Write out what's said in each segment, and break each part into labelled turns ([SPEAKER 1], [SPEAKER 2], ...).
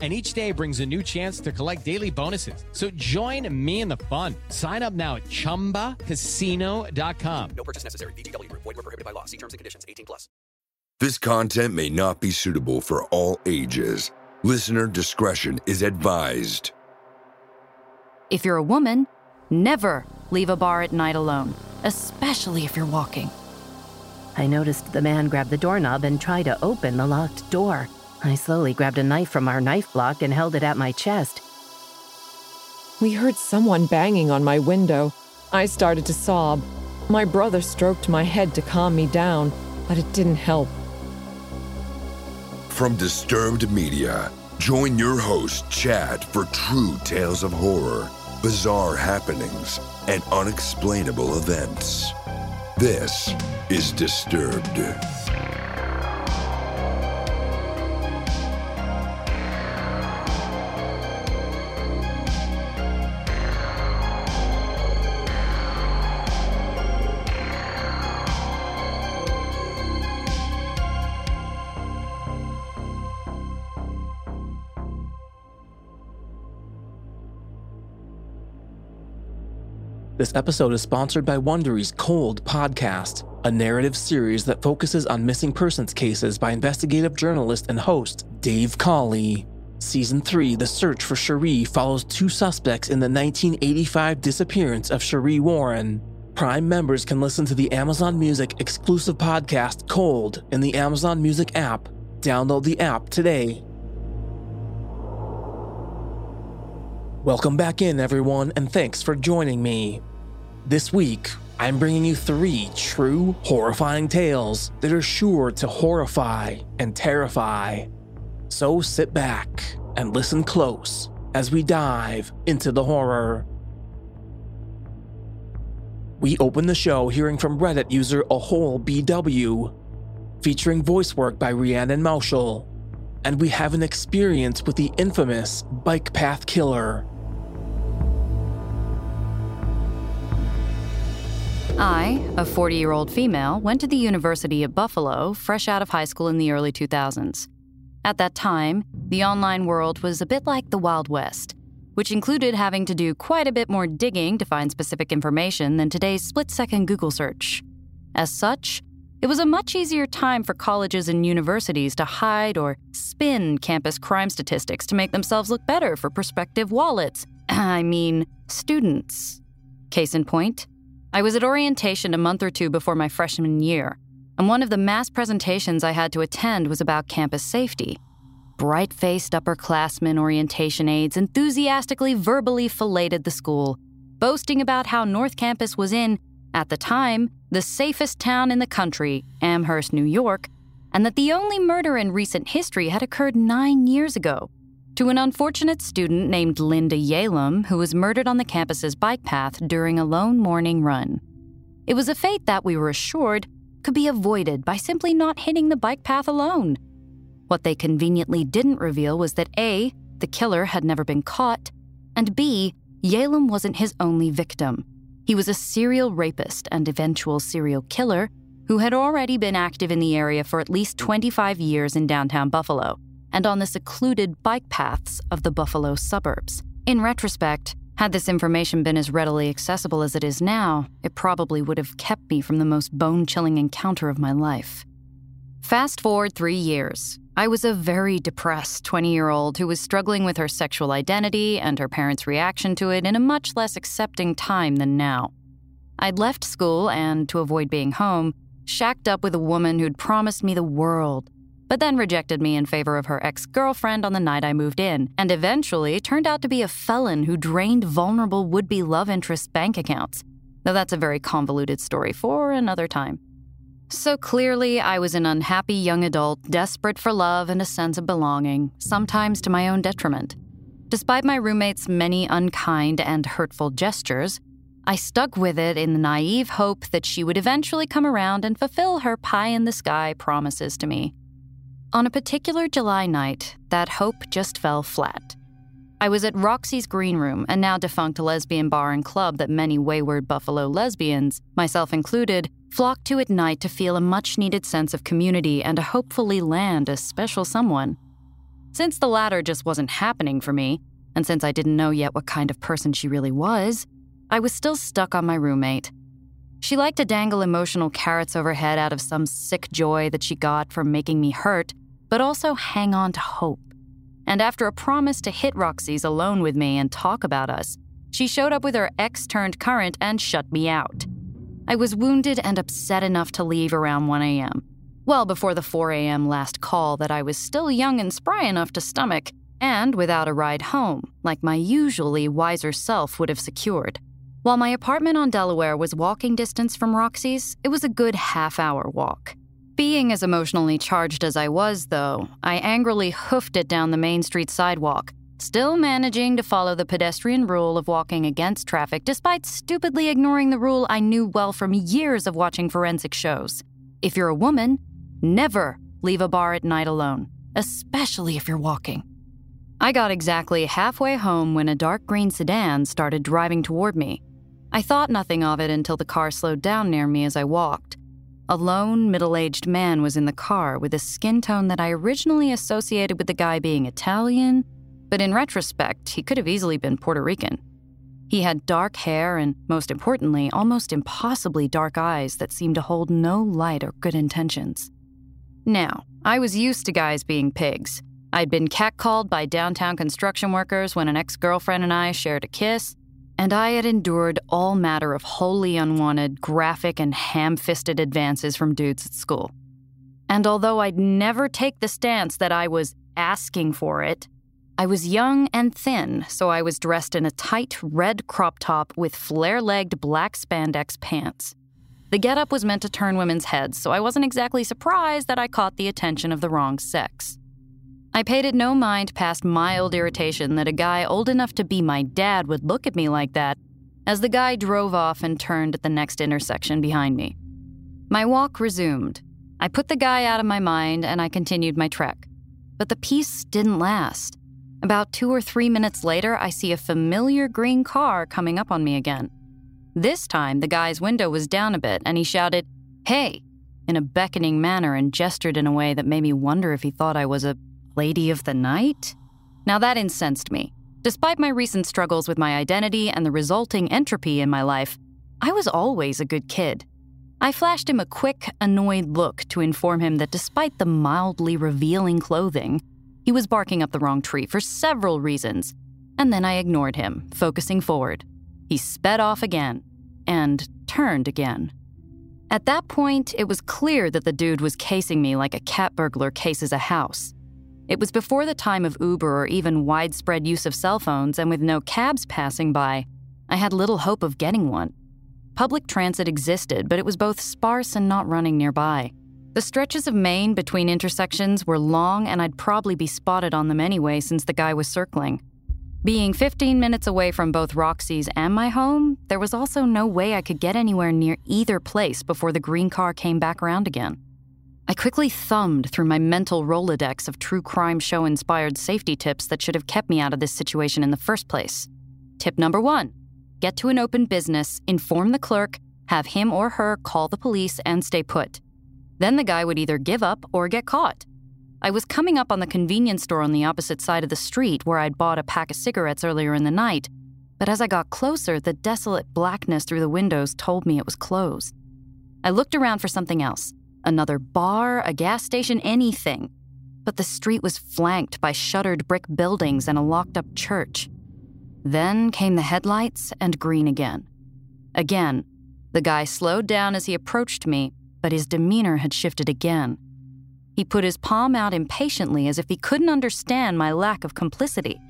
[SPEAKER 1] and each day brings a new chance to collect daily bonuses. So join me in the fun. Sign up now at ChumbaCasino.com.
[SPEAKER 2] No purchase necessary. VGW. Void were prohibited by law. See terms and conditions. 18 plus.
[SPEAKER 3] This content may not be suitable for all ages. Listener discretion is advised.
[SPEAKER 4] If you're a woman, never leave a bar at night alone, especially if you're walking.
[SPEAKER 5] I noticed the man grab the doorknob and try to open the locked door. I slowly grabbed a knife from our knife block and held it at my chest.
[SPEAKER 6] We heard someone banging on my window. I started to sob. My brother stroked my head to calm me down, but it didn't help.
[SPEAKER 3] From Disturbed Media, join your host, Chad, for true tales of horror, bizarre happenings, and unexplainable events. This is Disturbed.
[SPEAKER 7] This episode is sponsored by Wondery's Cold Podcast, a narrative series that focuses on missing persons cases by investigative journalist and host Dave Cawley. Season 3, The Search for Cherie, follows two suspects in the 1985 disappearance of Cherie Warren. Prime members can listen to the Amazon Music exclusive podcast Cold in the Amazon Music app. Download the app today. Welcome back in, everyone, and thanks for joining me. This week, I'm bringing you three true, horrifying tales that are sure to horrify and terrify. So sit back and listen close as we dive into the horror. We open the show hearing from Reddit user AWholeBW, featuring voice work by Rhiannon Moushall, and we have an experience with the infamous Bike Path Killer.
[SPEAKER 4] I, a 40 year old female, went to the University of Buffalo fresh out of high school in the early 2000s. At that time, the online world was a bit like the Wild West, which included having to do quite a bit more digging to find specific information than today's split second Google search. As such, it was a much easier time for colleges and universities to hide or spin campus crime statistics to make themselves look better for prospective wallets. I mean, students. Case in point, I was at orientation a month or two before my freshman year, and one of the mass presentations I had to attend was about campus safety. Bright faced upperclassmen orientation aides enthusiastically verbally filleted the school, boasting about how North Campus was in, at the time, the safest town in the country, Amherst, New York, and that the only murder in recent history had occurred nine years ago to an unfortunate student named Linda Yalem, who was murdered on the campus's bike path during a lone morning run. It was a fate that we were assured could be avoided by simply not hitting the bike path alone. What they conveniently didn't reveal was that A, the killer had never been caught, and B, Yalem wasn't his only victim. He was a serial rapist and eventual serial killer who had already been active in the area for at least 25 years in downtown Buffalo and on the secluded bike paths of the Buffalo suburbs. In retrospect, had this information been as readily accessible as it is now, it probably would have kept me from the most bone chilling encounter of my life. Fast forward three years. I was a very depressed 20 year old who was struggling with her sexual identity and her parents' reaction to it in a much less accepting time than now. I'd left school and, to avoid being home, shacked up with a woman who'd promised me the world but then rejected me in favor of her ex girlfriend on the night I moved in, and eventually turned out to be a felon who drained vulnerable would be love interest's bank accounts. Though that's a very convoluted story for another time. So clearly, I was an unhappy young adult, desperate for love and a sense of belonging, sometimes to my own detriment. Despite my roommate's many unkind and hurtful gestures, I stuck with it in the naive hope that she would eventually come around and fulfill her pie in the sky promises to me. On a particular July night, that hope just fell flat. I was at Roxy's Green Room, a now defunct lesbian bar and club that many wayward Buffalo lesbians, myself included, flocked to at night to feel a much needed sense of community and to hopefully land a special someone. Since the latter just wasn't happening for me, and since I didn't know yet what kind of person she really was, I was still stuck on my roommate. She liked to dangle emotional carrots overhead out of some sick joy that she got from making me hurt, but also hang on to hope. And after a promise to hit Roxy's alone with me and talk about us, she showed up with her ex turned current and shut me out. I was wounded and upset enough to leave around 1 a.m., well before the 4 a.m. last call that I was still young and spry enough to stomach, and without a ride home, like my usually wiser self would have secured. While my apartment on Delaware was walking distance from Roxy's, it was a good half hour walk. Being as emotionally charged as I was, though, I angrily hoofed it down the Main Street sidewalk, still managing to follow the pedestrian rule of walking against traffic despite stupidly ignoring the rule I knew well from years of watching forensic shows. If you're a woman, never leave a bar at night alone, especially if you're walking. I got exactly halfway home when a dark green sedan started driving toward me. I thought nothing of it until the car slowed down near me as I walked. A lone, middle aged man was in the car with a skin tone that I originally associated with the guy being Italian, but in retrospect, he could have easily been Puerto Rican. He had dark hair and, most importantly, almost impossibly dark eyes that seemed to hold no light or good intentions. Now, I was used to guys being pigs. I'd been catcalled by downtown construction workers when an ex girlfriend and I shared a kiss, and I had endured all matter of wholly unwanted, graphic, and ham fisted advances from dudes at school. And although I'd never take the stance that I was asking for it, I was young and thin, so I was dressed in a tight red crop top with flare legged black spandex pants. The getup was meant to turn women's heads, so I wasn't exactly surprised that I caught the attention of the wrong sex. I paid it no mind past mild irritation that a guy old enough to be my dad would look at me like that as the guy drove off and turned at the next intersection behind me. My walk resumed. I put the guy out of my mind and I continued my trek. But the peace didn't last. About two or three minutes later, I see a familiar green car coming up on me again. This time, the guy's window was down a bit and he shouted, Hey, in a beckoning manner and gestured in a way that made me wonder if he thought I was a Lady of the Night? Now that incensed me. Despite my recent struggles with my identity and the resulting entropy in my life, I was always a good kid. I flashed him a quick, annoyed look to inform him that despite the mildly revealing clothing, he was barking up the wrong tree for several reasons, and then I ignored him, focusing forward. He sped off again and turned again. At that point, it was clear that the dude was casing me like a cat burglar cases a house. It was before the time of Uber or even widespread use of cell phones, and with no cabs passing by, I had little hope of getting one. Public transit existed, but it was both sparse and not running nearby. The stretches of Main between intersections were long, and I'd probably be spotted on them anyway since the guy was circling. Being 15 minutes away from both Roxy's and my home, there was also no way I could get anywhere near either place before the green car came back around again. I quickly thumbed through my mental Rolodex of true crime show inspired safety tips that should have kept me out of this situation in the first place. Tip number one get to an open business, inform the clerk, have him or her call the police, and stay put. Then the guy would either give up or get caught. I was coming up on the convenience store on the opposite side of the street where I'd bought a pack of cigarettes earlier in the night, but as I got closer, the desolate blackness through the windows told me it was closed. I looked around for something else another bar, a gas station, anything. But the street was flanked by shuttered brick buildings and a locked up church. Then came the headlights and green again. Again, the guy slowed down as he approached me, but his demeanor had shifted again. He put his palm out impatiently as if he couldn't understand my lack of complicity.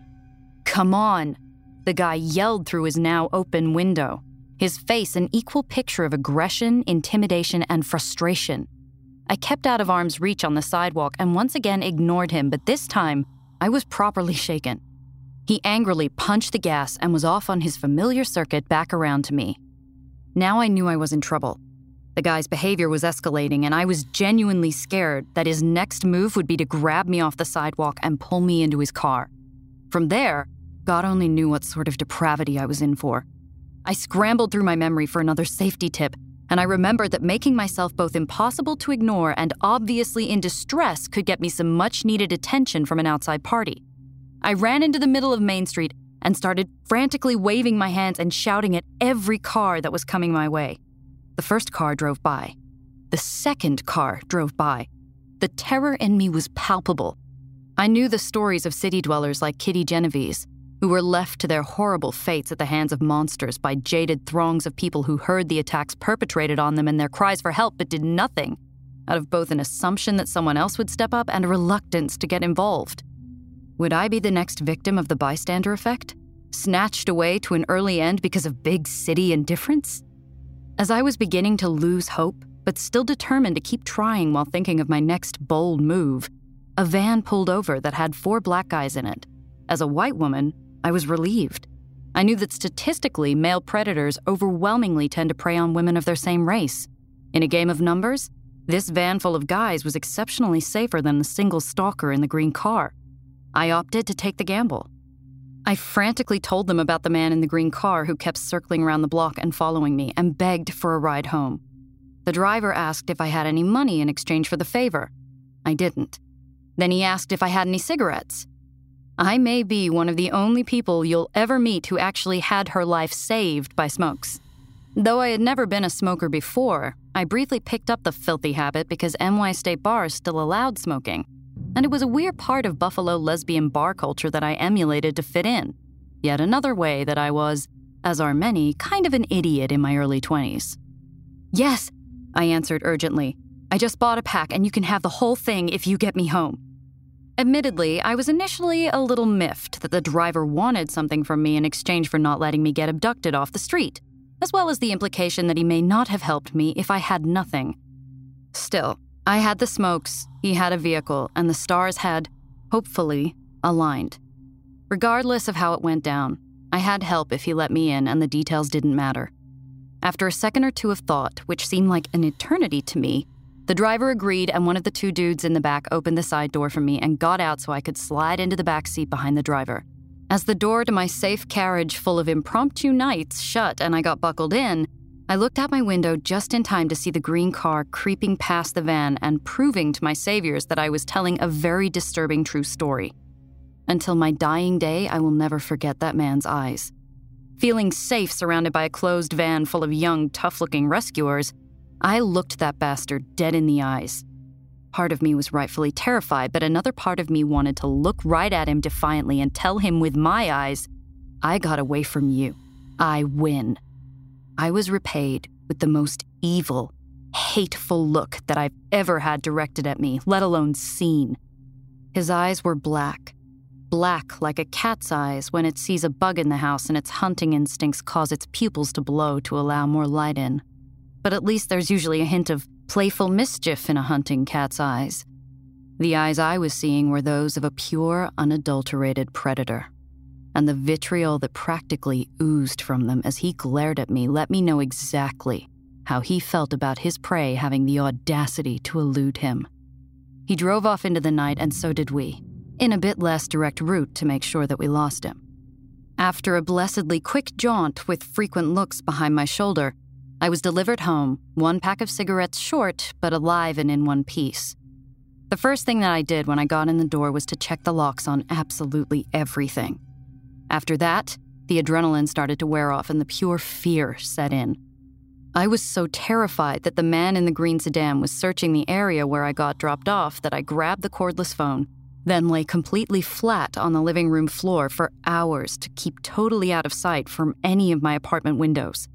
[SPEAKER 4] Come on, the guy yelled through his now open window, his face an equal picture of aggression, intimidation, and frustration. I kept out of arm's reach on the sidewalk and once again ignored him, but this time I was properly shaken. He angrily punched the gas and was off on his familiar circuit back around to me. Now I knew I was in trouble. The guy's behavior was escalating, and I was genuinely scared that his next move would be to grab me off the sidewalk and pull me into his car. From there, God only knew what sort of depravity I was in for. I scrambled through my memory for another safety tip, and I remembered that making myself both impossible to ignore and obviously in distress could get me some much needed attention from an outside party. I ran into the middle of Main Street and started frantically waving my hands and shouting at every car that was coming my way. The first car drove by. The second car drove by. The terror in me was palpable. I knew the stories of city dwellers like Kitty Genovese, who were left to their horrible fates at the hands of monsters by jaded throngs of people who heard the attacks perpetrated on them and their cries for help but did nothing, out of both an assumption that someone else would step up and a reluctance to get involved. Would I be the next victim of the bystander effect? Snatched away to an early end because of big city indifference? As I was beginning to lose hope, but still determined to keep trying while thinking of my next bold move, a van pulled over that had four black guys in it. As a white woman, I was relieved. I knew that statistically, male predators overwhelmingly tend to prey on women of their same race. In a game of numbers, this van full of guys was exceptionally safer than the single stalker in the green car. I opted to take the gamble. I frantically told them about the man in the green car who kept circling around the block and following me and begged for a ride home. The driver asked if I had any money in exchange for the favor. I didn't. Then he asked if I had any cigarettes. I may be one of the only people you'll ever meet who actually had her life saved by smokes. Though I had never been a smoker before, I briefly picked up the filthy habit because NY State bars still allowed smoking. And it was a weird part of Buffalo lesbian bar culture that I emulated to fit in. Yet another way that I was, as are many, kind of an idiot in my early 20s. Yes, I answered urgently. I just bought a pack and you can have the whole thing if you get me home. Admittedly, I was initially a little miffed that the driver wanted something from me in exchange for not letting me get abducted off the street, as well as the implication that he may not have helped me if I had nothing. Still, I had the smokes, he had a vehicle, and the stars had, hopefully, aligned. Regardless of how it went down, I had help if he let me in and the details didn't matter. After a second or two of thought, which seemed like an eternity to me, the driver agreed, and one of the two dudes in the back opened the side door for me and got out so I could slide into the back seat behind the driver. As the door to my safe carriage full of impromptu knights shut and I got buckled in, I looked out my window just in time to see the green car creeping past the van and proving to my saviors that I was telling a very disturbing true story. Until my dying day, I will never forget that man's eyes. Feeling safe surrounded by a closed van full of young, tough looking rescuers, I looked that bastard dead in the eyes. Part of me was rightfully terrified, but another part of me wanted to look right at him defiantly and tell him with my eyes, I got away from you. I win. I was repaid with the most evil, hateful look that I've ever had directed at me, let alone seen. His eyes were black, black like a cat's eyes when it sees a bug in the house and its hunting instincts cause its pupils to blow to allow more light in but at least there's usually a hint of playful mischief in a hunting cat's eyes. The eyes I was seeing were those of a pure, unadulterated predator. And the vitriol that practically oozed from them as he glared at me let me know exactly how he felt about his prey having the audacity to elude him. He drove off into the night, and so did we, in a bit less direct route to make sure that we lost him. After a blessedly quick jaunt with frequent looks behind my shoulder, I was delivered home, one pack of cigarettes short, but alive and in one piece. The first thing that I did when I got in the door was to check the locks on absolutely everything. After that, the adrenaline started to wear off and the pure fear set in. I was so terrified that the man in the green sedan was searching the area where I got dropped off that I grabbed the cordless phone, then lay completely flat on the living room floor for hours to keep totally out of sight from any of my apartment windows.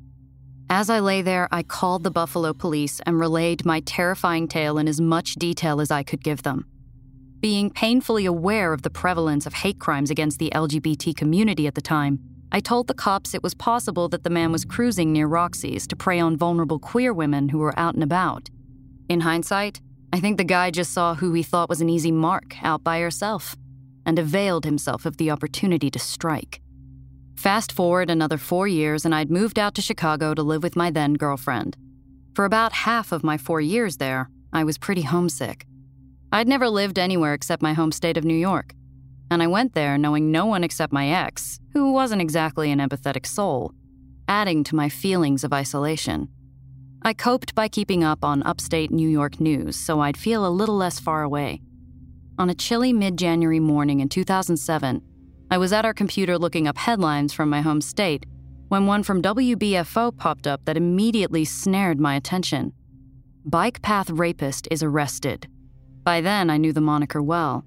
[SPEAKER 4] As I lay there, I called the Buffalo police and relayed my terrifying tale in as much detail as I could give them. Being painfully aware of the prevalence of hate crimes against the LGBT community at the time, I told the cops it was possible that the man was cruising near Roxy's to prey on vulnerable queer women who were out and about. In hindsight, I think the guy just saw who he thought was an easy mark out by herself. and availed himself of the opportunity to strike. Fast forward another four years, and I'd moved out to Chicago to live with my then girlfriend. For about half of my four years there, I was pretty homesick. I'd never lived anywhere except my home state of New York, and I went there knowing no one except my ex, who wasn't exactly an empathetic soul, adding to my feelings of isolation. I coped by keeping up on upstate New York news so I'd feel a little less far away. On a chilly mid January morning in 2007, I was at our computer looking up headlines from my home state when one from WBFO popped up that immediately snared my attention. Bike path rapist is arrested. By then, I knew the moniker well.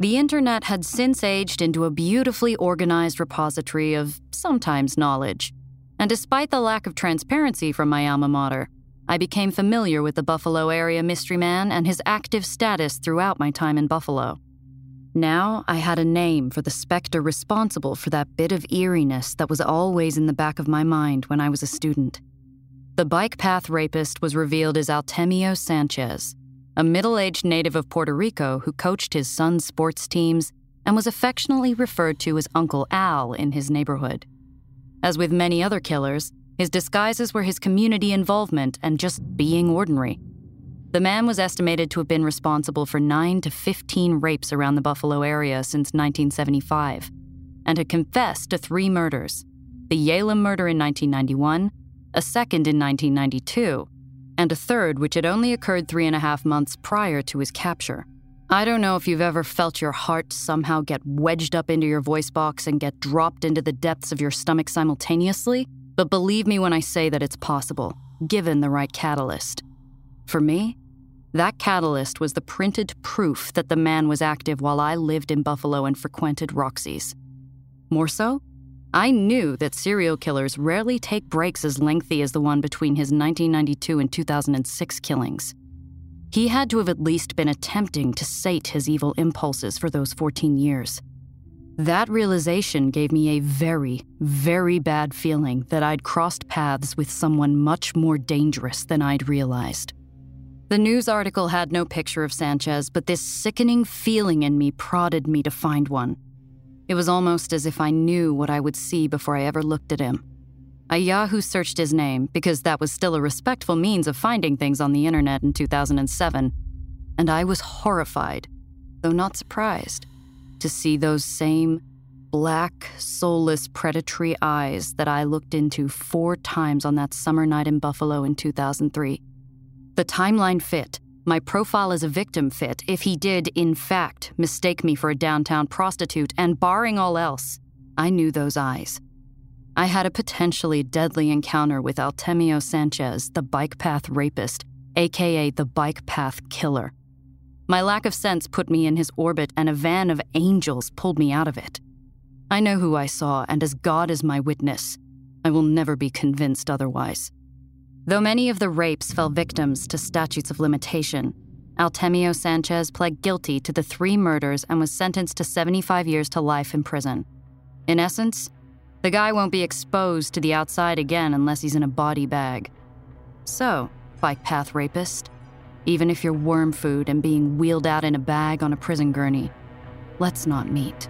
[SPEAKER 4] The internet had since aged into a beautifully organized repository of sometimes knowledge. And despite the lack of transparency from my alma mater, I became familiar with the Buffalo area mystery man and his active status throughout my time in Buffalo. Now I had a name for the specter responsible for that bit of eeriness that was always in the back of my mind when I was a student. The bike path rapist was revealed as Altemio Sanchez, a middle aged native of Puerto Rico who coached his son's sports teams and was affectionately referred to as Uncle Al in his neighborhood. As with many other killers, his disguises were his community involvement and just being ordinary. The man was estimated to have been responsible for 9 to 15 rapes around the Buffalo area since 1975 and had confessed to three murders the Yalem murder in 1991, a second in 1992, and a third which had only occurred three and a half months prior to his capture. I don't know if you've ever felt your heart somehow get wedged up into your voice box and get dropped into the depths of your stomach simultaneously, but believe me when I say that it's possible, given the right catalyst. For me, that catalyst was the printed proof that the man was active while I lived in Buffalo and frequented Roxy's. More so, I knew that serial killers rarely take breaks as lengthy as the one between his 1992 and 2006 killings. He had to have at least been attempting to sate his evil impulses for those 14 years. That realization gave me a very, very bad feeling that I'd crossed paths with someone much more dangerous than I'd realized. The news article had no picture of Sanchez, but this sickening feeling in me prodded me to find one. It was almost as if I knew what I would see before I ever looked at him. I Yahoo searched his name because that was still a respectful means of finding things on the internet in 2007, and I was horrified, though not surprised, to see those same black, soulless, predatory eyes that I looked into four times on that summer night in Buffalo in 2003. The timeline fit. My profile as a victim fit if he did, in fact, mistake me for a downtown prostitute, and barring all else, I knew those eyes. I had a potentially deadly encounter with Altemio Sanchez, the bike path rapist, aka the bike path killer. My lack of sense put me in his orbit, and a van of angels pulled me out of it. I know who I saw, and as God is my witness, I will never be convinced otherwise. Though many of the rapes fell victims to statutes of limitation, Altemio Sanchez pled guilty to the three murders and was sentenced to 75 years to life in prison. In essence, the guy won't be exposed to the outside again unless he's in a body bag. So, bike path rapist, even if you're worm food and being wheeled out in a bag on a prison gurney, let's not meet.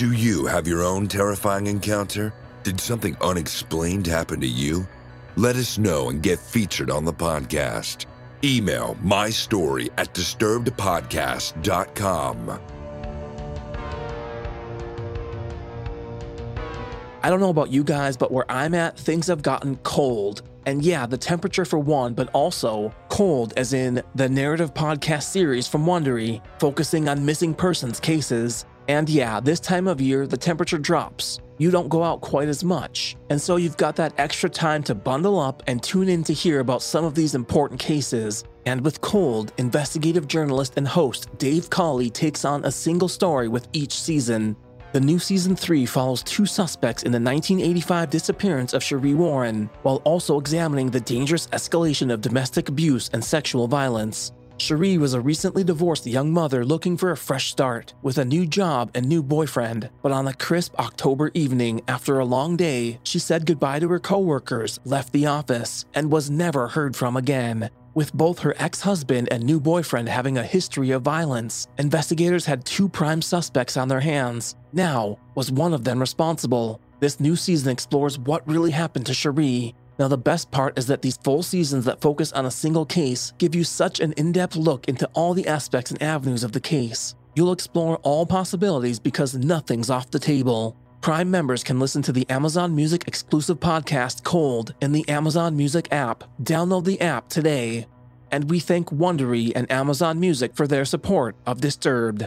[SPEAKER 3] Do you have your own terrifying encounter? Did something unexplained happen to you? Let us know and get featured on the podcast. Email my story at disturbedpodcast.com.
[SPEAKER 7] I don't know about you guys, but where I'm at, things have gotten cold. And yeah, the temperature for one, but also cold as in the narrative podcast series from Wondery, focusing on missing persons cases. And yeah, this time of year, the temperature drops. You don't go out quite as much. And so you've got that extra time to bundle up and tune in to hear about some of these important cases. And with Cold, investigative journalist and host Dave Cawley takes on a single story with each season. The new season 3 follows two suspects in the 1985 disappearance of Cherie Warren, while also examining the dangerous escalation of domestic abuse and sexual violence. Cherie was a recently divorced young mother looking for a fresh start with a new job and new boyfriend. But on a crisp October evening after a long day, she said goodbye to her coworkers, left the office, and was never heard from again. With both her ex husband and new boyfriend having a history of violence, investigators had two prime suspects on their hands. Now, was one of them responsible? This new season explores what really happened to Cherie. Now, the best part is that these full seasons that focus on a single case give you such an in depth look into all the aspects and avenues of the case. You'll explore all possibilities because nothing's off the table. Prime members can listen to the Amazon Music exclusive podcast Cold in the Amazon Music app. Download the app today. And we thank Wondery and Amazon Music for their support of Disturbed.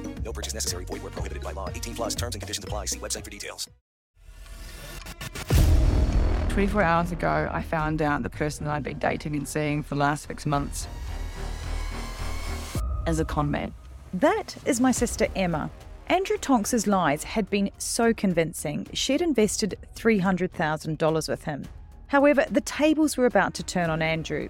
[SPEAKER 2] No purchase necessary. Void where prohibited by law. 18 plus terms and conditions apply. See website for details.
[SPEAKER 8] 24 hours ago, I found out the person that I'd been dating and seeing for the last six months as a con man.
[SPEAKER 9] That is my sister Emma. Andrew Tonks's lies had been so convincing, she'd invested $300,000 with him. However, the tables were about to turn on Andrew.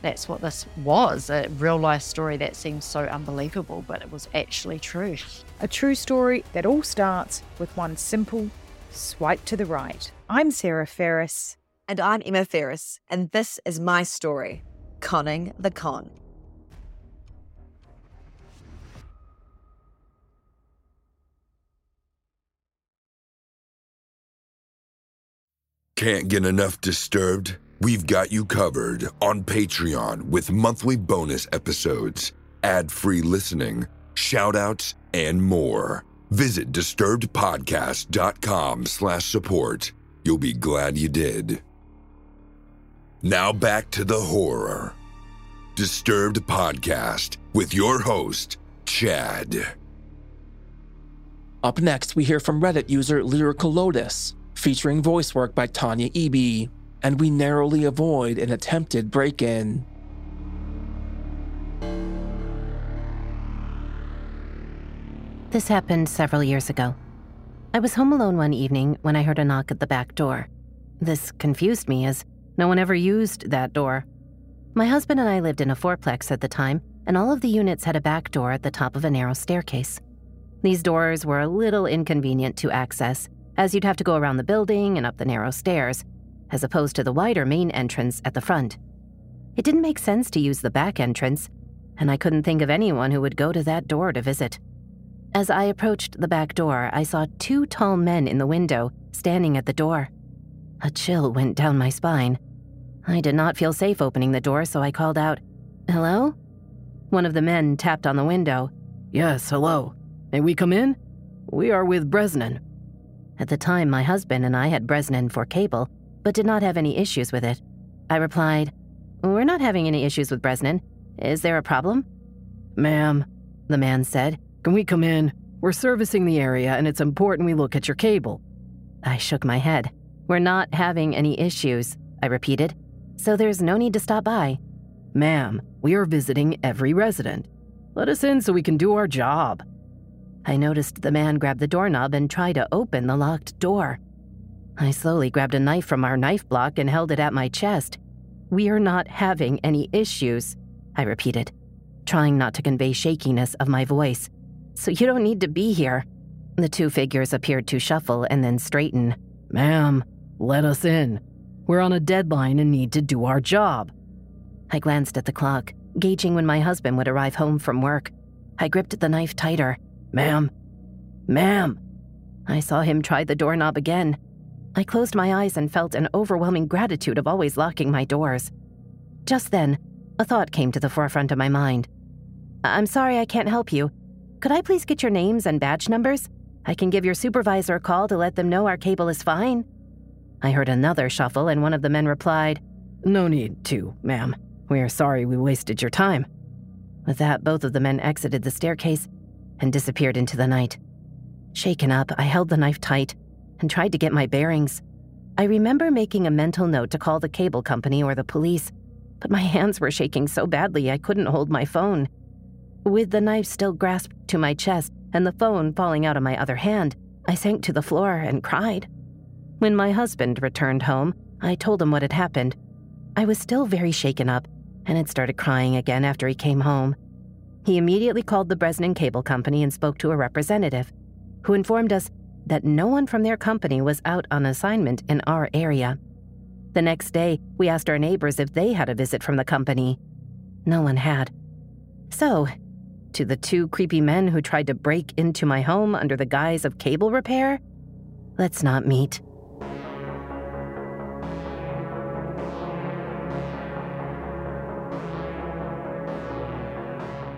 [SPEAKER 10] That's what this was a real life story that seems so unbelievable, but it was actually true.
[SPEAKER 9] a true story that all starts with one simple swipe to the right. I'm Sarah Ferris.
[SPEAKER 11] And I'm Emma Ferris, and this is my story Conning the Con.
[SPEAKER 3] Can't get enough disturbed? We've got you covered on Patreon with monthly bonus episodes, ad free listening, shout outs, and more. Visit disturbedpodcast.com slash support. You'll be glad you did. Now back to the horror. Disturbed Podcast with your host, Chad.
[SPEAKER 7] Up next, we hear from Reddit user Lyrical Lotus, featuring voice work by Tanya Eby, and we narrowly avoid an attempted break in.
[SPEAKER 5] This happened several years ago. I was home alone one evening when I heard a knock at the back door. This confused me as no one ever used that door. My husband and I lived in a fourplex at the time, and all of the units had a back door at the top of a narrow staircase. These doors were a little inconvenient to access, as you'd have to go around the building and up the narrow stairs, as opposed to the wider main entrance at the front. It didn't make sense to use the back entrance, and I couldn't think of anyone who would go to that door to visit. As I approached the back door, I saw two tall men in the window, standing at the door. A chill went down my spine. I did not feel safe opening the door, so I called out, Hello? One of the men tapped on the window.
[SPEAKER 12] Yes, hello. May we come in? We are with Bresnan.
[SPEAKER 5] At the time, my husband and I had Bresnan for cable, but did not have any issues with it. I replied, We're not having any issues with Bresnan. Is there a problem?
[SPEAKER 12] Ma'am,
[SPEAKER 5] the man said.
[SPEAKER 12] Can we come in? We're servicing the area and it's important we look at your cable.
[SPEAKER 5] I shook my head. We're not having any issues, I repeated. So there's no need to stop by.
[SPEAKER 12] Ma'am, we are visiting every resident. Let us in so we can do our job.
[SPEAKER 5] I noticed the man grab the doorknob and try to open the locked door. I slowly grabbed a knife from our knife block and held it at my chest. We're not having any issues, I repeated, trying not to convey shakiness of my voice. So you don't need to be here. The two figures appeared to shuffle and then straighten.
[SPEAKER 12] Ma'am, let us in. We're on a deadline and need to do our job.
[SPEAKER 5] I glanced at the clock, gauging when my husband would arrive home from work. I gripped the knife tighter.
[SPEAKER 12] Ma'am, ma'am.
[SPEAKER 5] I saw him try the doorknob again. I closed my eyes and felt an overwhelming gratitude of always locking my doors. Just then, a thought came to the forefront of my mind. I'm sorry I can't help you. Could I please get your names and badge numbers? I can give your supervisor a call to let them know our cable is fine. I heard another shuffle, and one of the men replied,
[SPEAKER 12] No need to, ma'am. We're sorry we wasted your time.
[SPEAKER 5] With that, both of the men exited the staircase and disappeared into the night. Shaken up, I held the knife tight and tried to get my bearings. I remember making a mental note to call the cable company or the police, but my hands were shaking so badly I couldn't hold my phone. With the knife still grasped to my chest and the phone falling out of my other hand, I sank to the floor and cried. When my husband returned home, I told him what had happened. I was still very shaken up and had started crying again after he came home. He immediately called the Bresnan Cable Company and spoke to a representative, who informed us that no one from their company was out on assignment in our area. The next day, we asked our neighbors if they had a visit from the company. No one had. So, to the two creepy men who tried to break into my home under the guise of cable repair, let's not meet.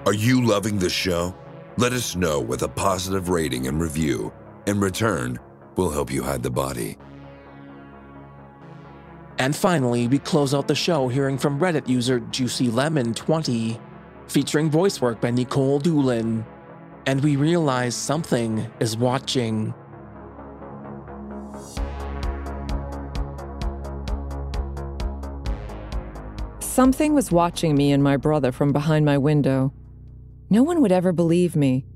[SPEAKER 3] Are you loving the show? Let us know with a positive rating and review. In return, we'll help you hide the body.
[SPEAKER 7] And finally, we close out the show hearing from Reddit user JuicyLemon20, featuring voice work by Nikolle Doolin. And we realize something is watching.
[SPEAKER 6] Something was watching me and my brother from behind my window. No one would ever believe me.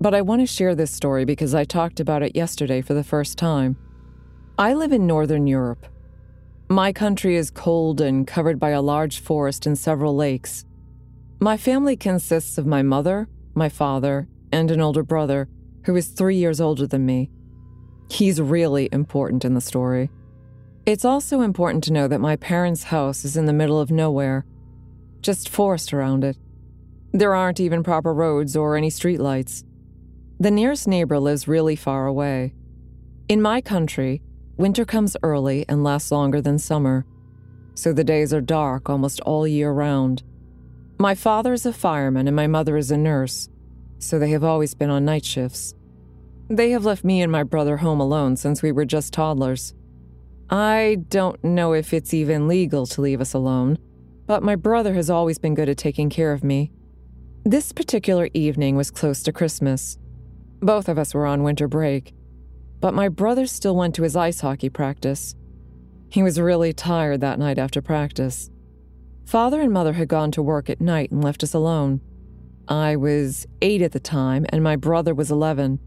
[SPEAKER 6] But I want to share this story because I talked about it yesterday for the first time. I live in Northern Europe. My country is cold and covered by a large forest and several lakes. My family consists of my mother, my father, and an older brother who is three years older than me. He's really important in the story. It's also important to know that my parents' house is in the middle of nowhere, just forest around it. There aren't even proper roads or any streetlights. The nearest neighbor lives really far away. In my country, winter comes early and lasts longer than summer, so the days are dark almost all year round. My father is a fireman and my mother is a nurse, so they have always been on night shifts. They have left me and my brother home alone since we were just toddlers. I don't know if it's even legal to leave us alone, but my brother has always been good at taking care of me. This particular evening was close to Christmas. Both of us were on winter break, but my brother still went to his ice hockey practice. He was really tired that night after practice. Father and mother had gone to work at night and left us alone. I was eight at the time, and my brother was 11.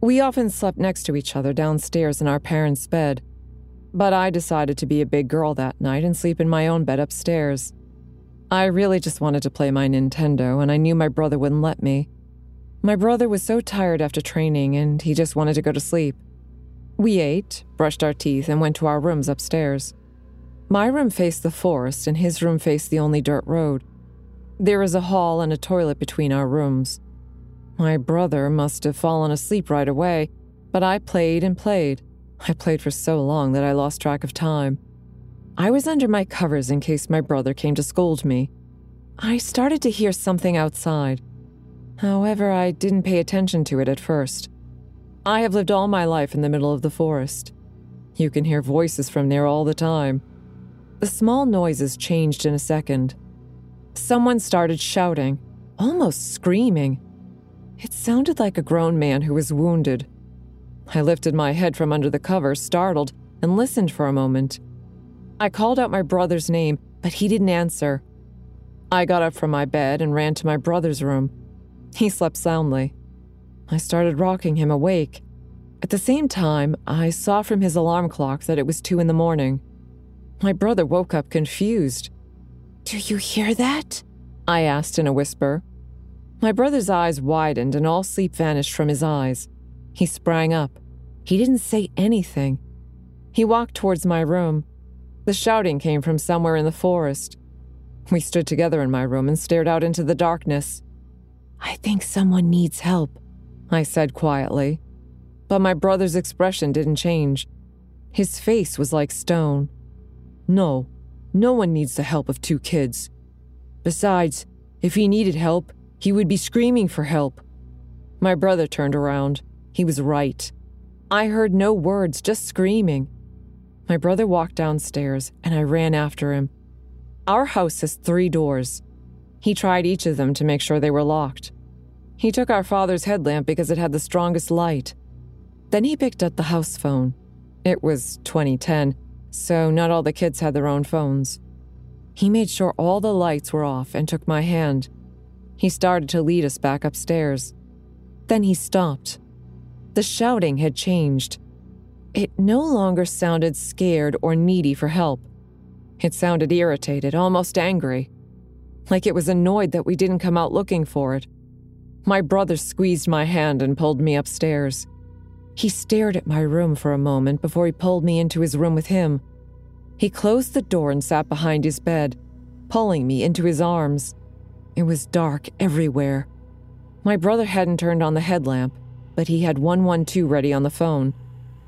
[SPEAKER 6] We often slept next to each other downstairs in our parents' bed, but I decided to be a big girl that night and sleep in my own bed upstairs. I really just wanted to play my Nintendo, and I knew my brother wouldn't let me. My brother was so tired after training, and he just wanted to go to sleep. We ate, brushed our teeth, and went to our rooms upstairs. My room faced the forest, and his room faced the only dirt road. There is a hall and a toilet between our rooms. My brother must have fallen asleep right away, but I played and played. I played for so long that I lost track of time. I was under my covers in case my brother came to scold me. I started to hear something outside. However, I didn't pay attention to it at first. I have lived all my life in the middle of the forest. You can hear voices from there all the time. The small noises changed in a second. Someone started shouting, almost screaming. It sounded like a grown man who was wounded. I lifted my head from under the cover, startled, and listened for a moment. I called out my brother's name, but he didn't answer. I got up from my bed and ran to my brother's room. He slept soundly. I started rocking him awake. At the same time, I saw from his alarm clock that it was two in the morning. My brother woke up confused. Do you hear that? I asked in a whisper. My brother's eyes widened and all sleep vanished from his eyes. He sprang up. He didn't say anything. He walked towards my room. The shouting came from somewhere in the forest. We stood together in my room and stared out into the darkness. I think someone needs help, I said quietly. But my brother's expression didn't change. His face was like stone. No, no one needs the help of two kids. Besides, if he needed help, he would be screaming for help. My brother turned around. He was right. I heard no words, just screaming. My brother walked downstairs, and I ran after him. Our house has three doors. He tried each of them to make sure they were locked. He took our father's headlamp because it had the strongest light. Then he picked up the house phone. It was 2010, so not all the kids had their own phones. He made sure all the lights were off and took my hand. He started to lead us back upstairs. Then he stopped. The shouting had changed. It no longer sounded scared or needy for help. It sounded irritated, almost angry. Like it was annoyed that we didn't come out looking for it. My brother squeezed my hand and pulled me upstairs. He stared at my room for a moment before he pulled me into his room with him. He closed the door and sat behind his bed, pulling me into his arms. It was dark everywhere. My brother hadn't turned on the headlamp, but he had 112 ready on the phone,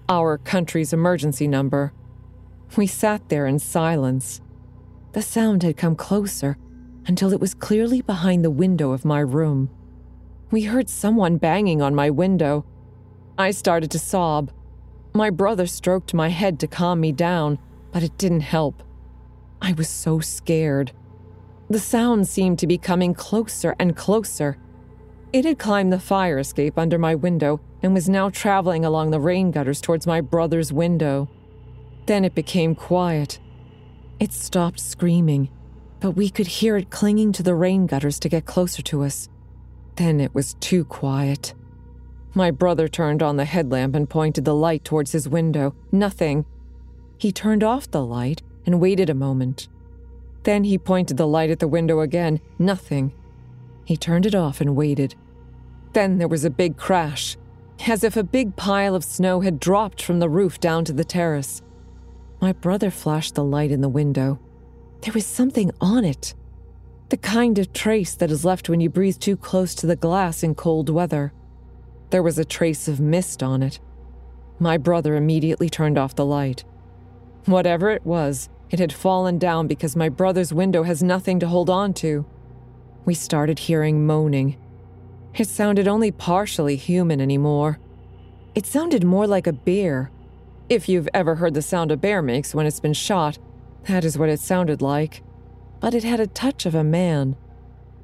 [SPEAKER 6] our country's emergency number. We sat there in silence. The sound had come closer until it was clearly behind the window of my room. We heard someone banging on my window. I started to sob. My brother stroked my head to calm me down, but it didn't help. I was so scared. The sound seemed to be coming closer and closer. It had climbed the fire escape under my window and was now traveling along the rain gutters towards my brother's window. Then it became quiet. It stopped screaming, but we could hear it clinging to the rain gutters to get closer to us. Then it was too quiet. My brother turned on the headlamp and pointed the light towards his window. Nothing. He turned off the light and waited a moment. Then he pointed the light at the window again. Nothing. He turned it off and waited. Then there was a big crash, as if a big pile of snow had dropped from the roof down to the terrace. My brother flashed the light in the window. There was something on it. The kind of trace that is left when you breathe too close to the glass in cold weather. There was a trace of mist on it. My brother immediately turned off the light. Whatever it was, it had fallen down because my brother's window has nothing to hold on to. We started hearing moaning. It sounded only partially human anymore. It sounded more like a bear. If you've ever heard the sound a bear makes when it's been shot, that is what it sounded like. But it had a touch of a man.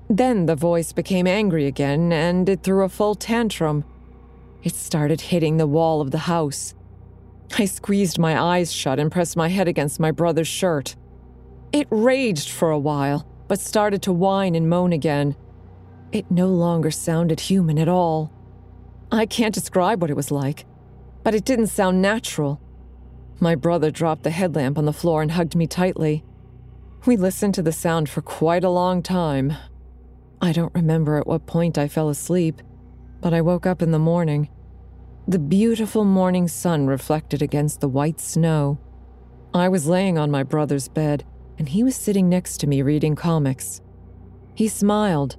[SPEAKER 6] Then the voice became angry again, and it threw a full tantrum. It started hitting the wall of the house. I squeezed my eyes shut and pressed my head against my brother's shirt. It raged for a while, but started to whine and moan again. It no longer sounded human at all. I can't describe what it was like, but it didn't sound natural. My brother dropped the headlamp on the floor and hugged me tightly. We listened to the sound for quite a long time. I don't remember at what point I fell asleep, but I woke up in the morning. The beautiful morning sun reflected against the white snow. I was laying on my brother's bed, and he was sitting next to me reading comics. He smiled.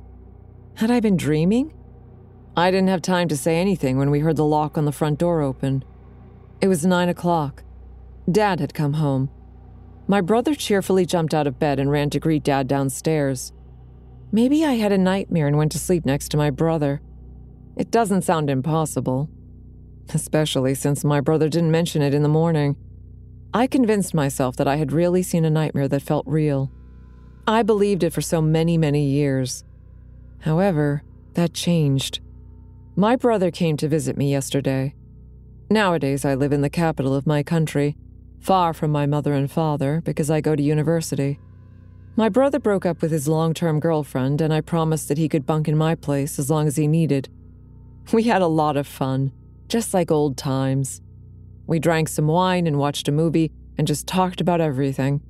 [SPEAKER 6] Had I been dreaming? I didn't have time to say anything when we heard the lock on the front door open. It was nine o'clock. Dad had come home. My brother cheerfully jumped out of bed and ran to greet Dad downstairs. Maybe I had a nightmare and went to sleep next to my brother. It doesn't sound impossible, especially since my brother didn't mention it in the morning. I convinced myself that I had really seen a nightmare that felt real. I believed it for so many, many years. However, that changed. My brother came to visit me yesterday. Nowadays, I live in the capital of my country, far from my mother and father because I go to university. My brother broke up with his long term girlfriend, and I promised that he could bunk in my place as long as he needed. We had a lot of fun, just like old times. We drank some wine and watched a movie and just talked about everything.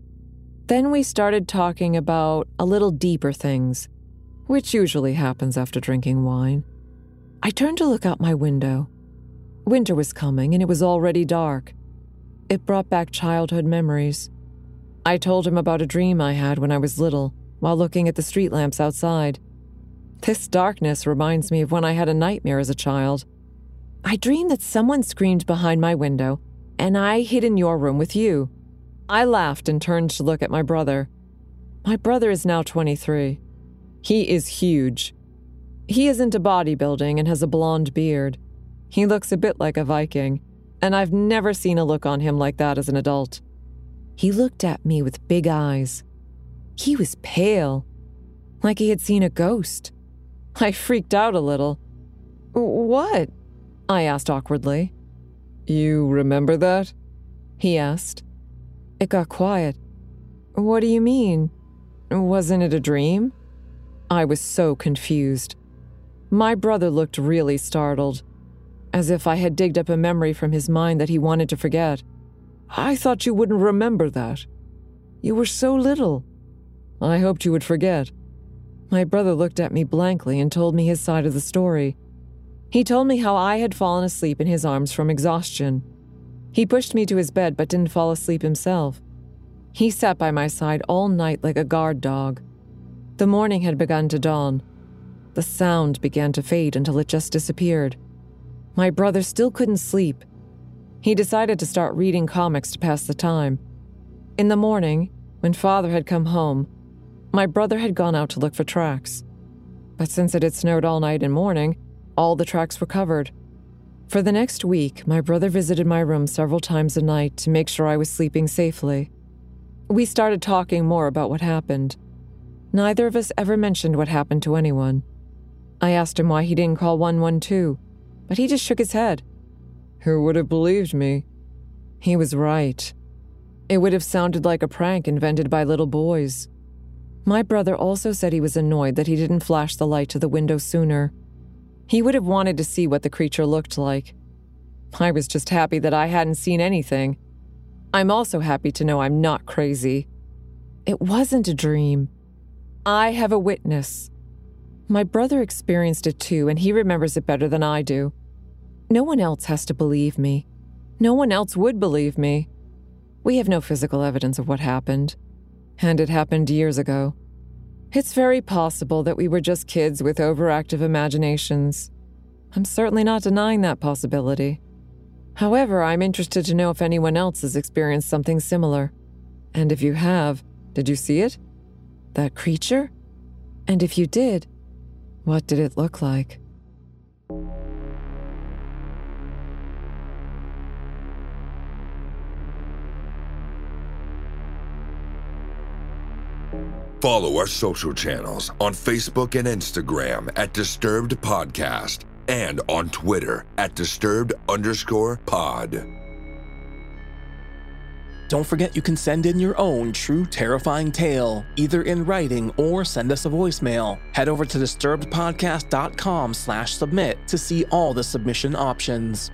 [SPEAKER 6] Then we started talking about a little deeper things, which usually happens after drinking wine. I turned to look out my window. Winter was coming and it was already dark. It brought back childhood memories. I told him about a dream I had when I was little while looking at the street lamps outside. This darkness reminds me of when I had a nightmare as a child. I dreamed that someone screamed behind my window and I hid in your room with you. I laughed and turned to look at my brother. My brother is now 23. He is huge. He is into bodybuilding and has a blonde beard. He looks a bit like a Viking, and I've never seen a look on him like that as an adult. He looked at me with big eyes. He was pale, like he had seen a ghost. I freaked out a little. What? I asked awkwardly. You remember that? He asked. It got quiet. What do you mean? Wasn't it a dream? I was so confused. My brother looked really startled, as if I had digged up a memory from his mind that he wanted to forget. I thought you wouldn't remember that. You were so little. I hoped you would forget. My brother looked at me blankly and told me his side of the story. He told me how I had fallen asleep in his arms from exhaustion. He pushed me to his bed but didn't fall asleep himself. He sat by my side all night like a guard dog. The morning had begun to dawn. The sound began to fade until it just disappeared. My brother still couldn't sleep. He decided to start reading comics to pass the time. In the morning, when father had come home, my brother had gone out to look for tracks. But since it had snowed all night and morning, all the tracks were covered. For the next week, my brother visited my room several times a night to make sure I was sleeping safely. We started talking more about what happened. Neither of us ever mentioned what happened to anyone. I asked him why he didn't call 112, but he just shook his head. Who would have believed me? He was right. It would have sounded like a prank invented by little boys. My brother also said he was annoyed that he didn't flash the light to the window sooner. He would have wanted to see what the creature looked like. I was just happy that I hadn't seen anything. I'm also happy to know I'm not crazy. It wasn't a dream. I have a witness. My brother experienced it too, and he remembers it better than I do. No one else has to believe me. No one else would believe me. We have no physical evidence of what happened, and it happened years ago. It's very possible that we were just kids with overactive imaginations. I'm certainly not denying that possibility. However, I'm interested to know if anyone else has experienced something similar. And if you have, did you see it? That creature? And if you did, what did it look like?
[SPEAKER 3] Follow our social channels on Facebook and Instagram at Disturbed Podcast and on Twitter at Disturbed underscore pod.
[SPEAKER 7] Don't forget you can send in your own true terrifying tale, either in writing or send us a voicemail. Head over to disturbedpodcast.com slash submit to see all the submission options.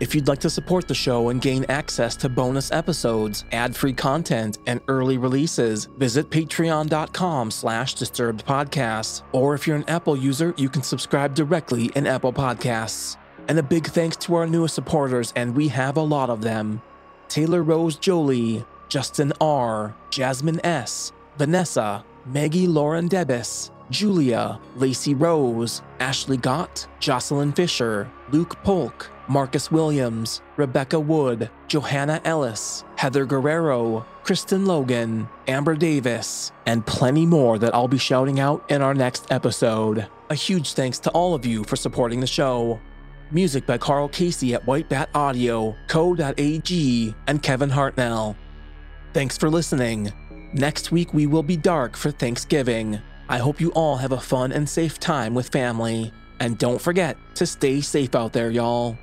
[SPEAKER 7] If you'd like to support the show and gain access to bonus episodes, ad-free content, and early releases, visit patreon.com slash disturbedpodcasts. Or if you're an Apple user, you can subscribe directly in Apple Podcasts. And a big thanks to our newest supporters, and we have a lot of them. Taylor Rose Jolie, Justin R., Jasmine S., Vanessa, Maggie Lauren Debus, Julia, Lacey Rose, Ashley Gott, Jocelyn Fisher, Luke Polk, Marcus Williams, Rebecca Wood, Johanna Ellis, Heather Guerrero, Kristen Logan, Amber Davis, and plenty more that I'll be shouting out in our next episode. A huge thanks to all of you for supporting the show. Music by Carl Casey at White Bat Audio, Co.ag, and Kevin Hartnell. Thanks for listening. Next week we will be dark for Thanksgiving. I hope you all have a fun and safe time with family. And don't forget to stay safe out there, y'all.